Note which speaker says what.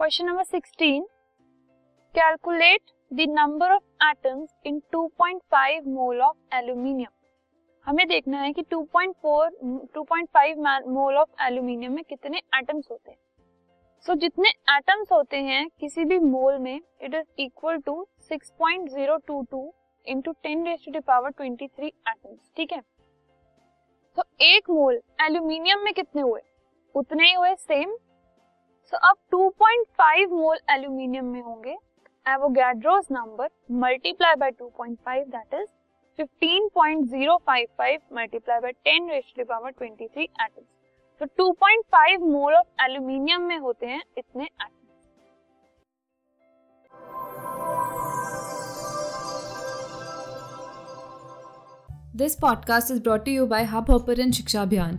Speaker 1: Question number 16 calculate the number of atoms in 2.5 mole of aluminium हमें देखना है कि 2.4 2.5 मोल ऑफ़ एल्यूमिनियम में कितने एटम्स होते हैं। सो so, जितने एटम्स होते हैं किसी भी मोल में it is equal to 6.022 into 10 raise to power 23 atoms ठीक है? तो एक मोल एल्यूमिनियम में कितने हुए? उतने ही हुए सेम सो so, अब 2.5 मोल एल्यूमिनियम में होंगे Avogadro's number multiply by 2.5 that is 15.055 multiply by 10 raise to power 23 atoms तो 2.5 मोल ऑफ़ एल्यूमिनियम में होते हैं इतने atoms
Speaker 2: this podcast is brought you by Hubhopper Shiksha Abhiyan